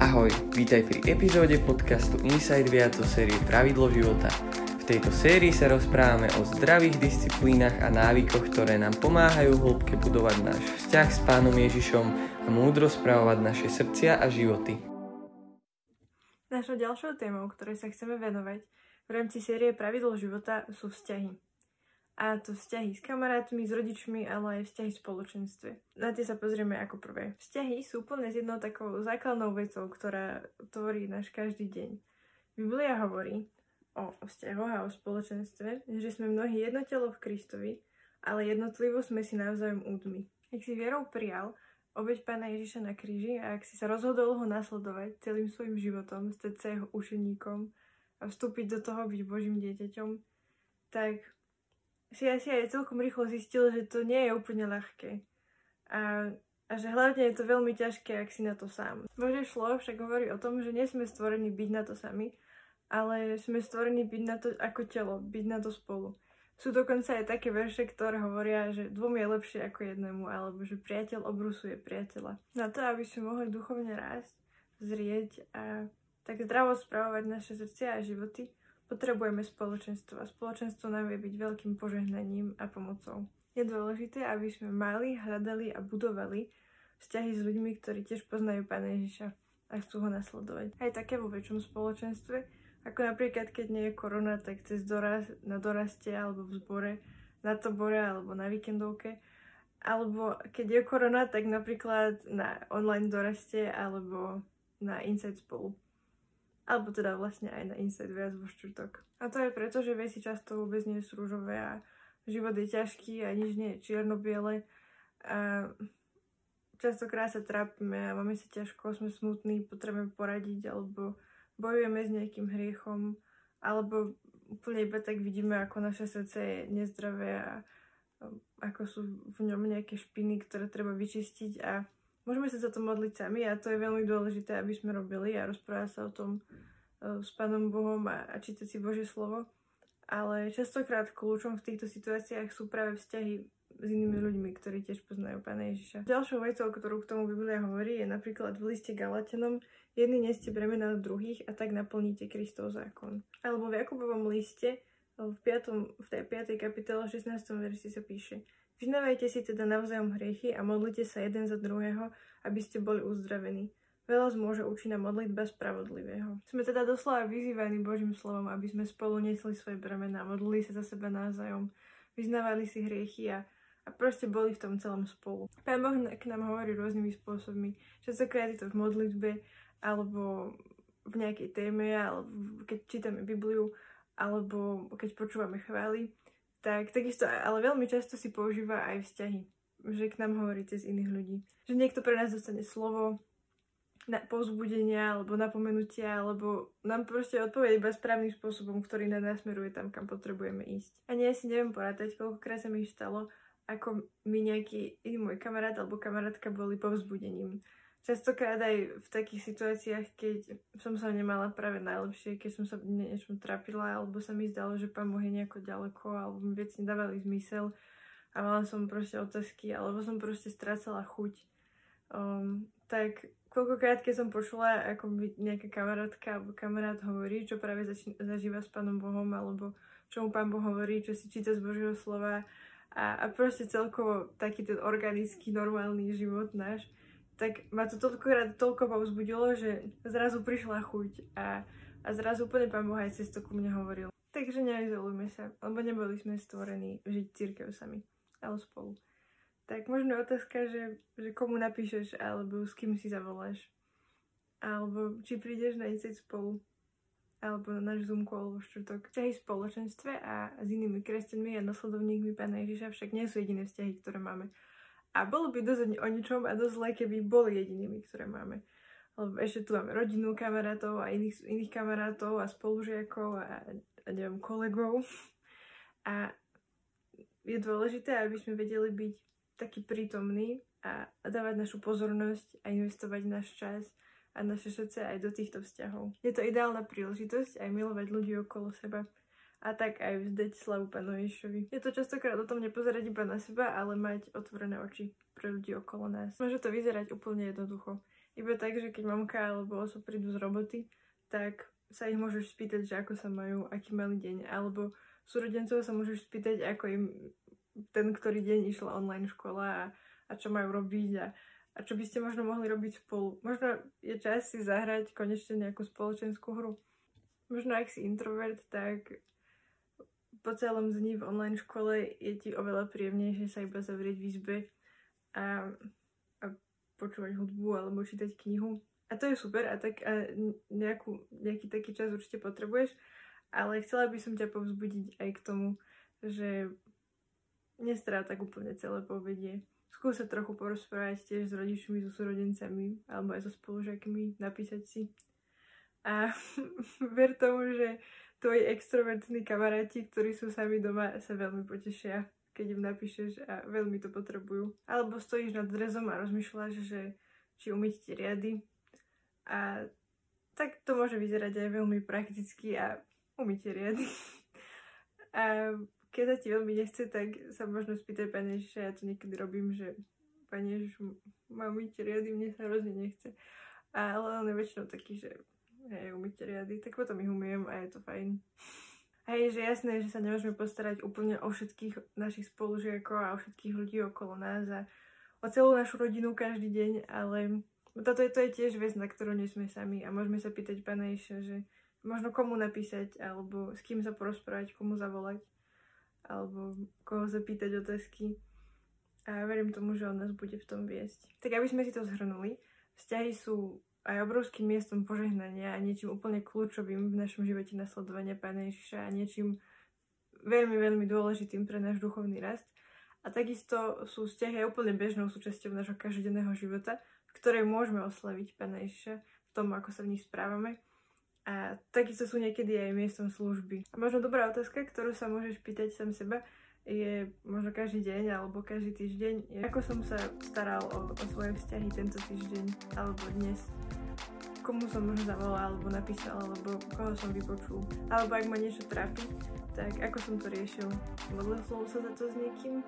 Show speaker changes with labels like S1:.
S1: Ahoj, vítaj pri epizóde podcastu Inside Viac zo série Pravidlo života. V tejto sérii sa rozprávame o zdravých disciplínach a návykoch, ktoré nám pomáhajú hĺbke budovať náš vzťah s Pánom Ježišom a múdro správovať naše srdcia a životy.
S2: Našou ďalšou témou, ktorej sa chceme venovať v rámci série Pravidlo života sú vzťahy. A to vzťahy s kamarátmi, s rodičmi, ale aj vzťahy v spoločenstve. Na tie sa pozrieme ako prvé. Vzťahy sú úplne s jednou takou základnou vecou, ktorá tvorí náš každý deň. Biblia hovorí o vzťahoch a o spoločenstve, že sme mnohí jedno telo v Kristovi, ale jednotlivo sme si navzájom údmi. Ak si vierou prijal obeď Pána Ježiša na kríži a ak si sa rozhodol ho nasledovať celým svojim životom, stať sa jeho učeníkom a vstúpiť do toho byť Božím dieťaťom, tak si asi aj celkom rýchlo zistil, že to nie je úplne ľahké. A, a že hlavne je to veľmi ťažké, ak si na to sám. Bože šlo však hovorí o tom, že nie sme stvorení byť na to sami, ale sme stvorení byť na to ako telo, byť na to spolu. Sú dokonca aj také verše, ktoré hovoria, že dvom je lepšie ako jednému, alebo že priateľ obrusuje priateľa. Na to, aby sme mohli duchovne rásť, zrieť a tak zdravo spravovať naše srdcia a životy, Potrebujeme spoločenstvo a spoločenstvo nám vie byť veľkým požehnaním a pomocou. Je dôležité, aby sme mali, hľadali a budovali vzťahy s ľuďmi, ktorí tiež poznajú Pána Ježiša a chcú ho nasledovať. Aj také vo väčšom spoločenstve, ako napríklad keď nie je korona, tak cez doraz, na doraste alebo v zbore, na tobore alebo na víkendovke. Alebo keď je korona, tak napríklad na online doraste alebo na Inside spolu. Alebo teda vlastne aj na Inside viac vo štvrtok. A to je preto, že veci často vôbec nie sú rúžové a život je ťažký a nič nie je čierno-biele. A častokrát sa trápime a máme sa ťažko, sme smutní, potrebujeme poradiť alebo bojujeme s nejakým hriechom alebo úplne iba tak vidíme, ako naše srdce je nezdravé a ako sú v ňom nejaké špiny, ktoré treba vyčistiť a Môžeme sa za to modliť sami a to je veľmi dôležité, aby sme robili a rozprávať sa o tom uh, s Pánom Bohom a, a čítať si Božie slovo. Ale častokrát kľúčom v týchto situáciách sú práve vzťahy s inými ľuďmi, ktorí tiež poznajú Pána Ježiša. Ďalšou vecou, ktorú k tomu Biblia hovorí, je napríklad v liste Galatenom jedni neste bremena od druhých a tak naplníte Kristov zákon. Alebo v Jakubovom liste v, 5, v tej 5. kapitole 16. verši sa píše Vyznávajte si teda navzájom hriechy a modlite sa jeden za druhého, aby ste boli uzdravení. Veľa zmôže účinná modlitba spravodlivého. Sme teda doslova vyzývaní Božím slovom, aby sme spolu nesli svoje bremená, modlili sa za seba navzájom, vyznávali si hriechy a, a proste boli v tom celom spolu. Pán Boh k nám hovorí rôznymi spôsobmi. Častokrát je to v modlitbe, alebo v nejakej téme, alebo keď čítame Bibliu, alebo keď počúvame chvály tak takisto, ale veľmi často si používa aj vzťahy, že k nám hovorí cez iných ľudí. Že niekto pre nás dostane slovo, na povzbudenia alebo napomenutia, alebo nám proste odpovie iba správnym spôsobom, ktorý nás nasmeruje tam, kam potrebujeme ísť. Ani ja si neviem porátať, koľkokrát sa mi stalo, ako mi nejaký môj kamarát alebo kamarátka boli povzbudením častokrát aj v takých situáciách, keď som sa nemala práve najlepšie, keď som sa niečom trapila, alebo sa mi zdalo, že pán Boh je nejako ďaleko, alebo mi veci nedávali zmysel a mala som proste otázky, alebo som proste strácala chuť. Um, tak koľkokrát, keď som počula, ako mi nejaká kamarátka alebo kamarát hovorí, čo práve zač- zažíva s pánom Bohom, alebo čo mu pán Boh hovorí, čo si číta z Božieho slova a, a proste celkovo taký ten organický, normálny život náš, tak ma to toľko, toľko povzbudilo, že zrazu prišla chuť a, a zrazu úplne pán Boh aj cez to ku mne hovoril. Takže neizolujme sa, lebo neboli sme stvorení žiť církev sami, ale spolu. Tak možno otázka, že, že komu napíšeš, alebo s kým si zavoláš. Alebo či prídeš na ICET spolu, alebo na náš Zoom call vo štvrtok. Vzťahy v spoločenstve a s inými kresťanmi a nasledovníkmi Pána Ježiša však nie sú jediné vzťahy, ktoré máme. A bolo by dosť o ničom a dosť zle, keby boli jedinými, ktoré máme. Lebo ešte tu máme rodinu kamarátov a iných, iných kamarátov a spolužiakov a, a neviem, kolegov. A je dôležité, aby sme vedeli byť taký prítomní a, a dávať našu pozornosť a investovať náš čas a naše srdce aj do týchto vzťahov. Je to ideálna príležitosť aj milovať ľudí okolo seba a tak aj vzdať slavu Pánu Ježišovi. Je to častokrát o tom nepozerať iba na seba, ale mať otvorené oči pre ľudí okolo nás. Môže to vyzerať úplne jednoducho. iba tak, že keď mamka alebo oso prídu z roboty, tak sa ich môžeš spýtať, že ako sa majú, aký mali deň, alebo súrodencov sa môžeš spýtať, ako im ten, ktorý deň išla online škola a, a čo majú robiť a, a čo by ste možno mohli robiť spolu. Možno je čas si zahrať konečne nejakú spoločenskú hru. Možno ak si introvert, tak po celom dni v online škole je ti oveľa príjemnejšie sa iba zavrieť v izbe a, a počúvať hudbu alebo čítať knihu. A to je super a, tak, a nejakú, nejaký taký čas určite potrebuješ, ale chcela by som ťa povzbudiť aj k tomu, že nestrá tak úplne celé povedie. Skúsa trochu porozprávať tiež s rodičmi, so súrodencami alebo aj so spolužiakmi, napísať si. A ver tomu, že tvoji extrovertní kamaráti, ktorí sú sami doma, sa veľmi potešia, keď im napíšeš a veľmi to potrebujú. Alebo stojíš nad drezom a rozmýšľaš, že či umyť ti riady a tak to môže vyzerať aj veľmi prakticky a umytie riady. a keď sa ti veľmi nechce, tak sa možno spýtaj Pane Ježiša, ja to niekedy robím, že Pane Ježiš, mám umyť riady, mne sa hrozne nechce. Ale on je väčšinou taký, že hej, umyť riady, tak potom ich umiem a je to fajn. Hej, že jasné, že sa nemôžeme postarať úplne o všetkých našich spolužiakov a o všetkých ľudí okolo nás a o celú našu rodinu každý deň, ale toto je, to je tiež vec, na ktorú nie sme sami a môžeme sa pýtať Pána Ježiša, že možno komu napísať, alebo s kým sa porozprávať, komu zavolať, alebo koho sa pýtať otázky. A verím tomu, že on nás bude v tom viesť. Tak aby sme si to zhrnuli, vzťahy sú aj obrovským miestom požehnania a niečím úplne kľúčovým v našom živote nasledovania Pána Ježiša a niečím veľmi, veľmi dôležitým pre náš duchovný rast. A takisto sú vzťahy aj úplne bežnou súčasťou nášho každodenného života, v ktorej môžeme oslaviť Pána Ježiša v tom, ako sa v nich správame. A takisto sú niekedy aj miestom služby. Možno dobrá otázka, ktorú sa môžeš pýtať sám seba, je možno každý deň alebo každý týždeň, je, ako som sa staral o, o svoje vzťahy tento týždeň alebo dnes. Komu som možno zavolal alebo napísal, alebo koho som vypočul. Alebo ak ma niečo trápi, tak ako som to riešil. Modlil som sa za to s niekým,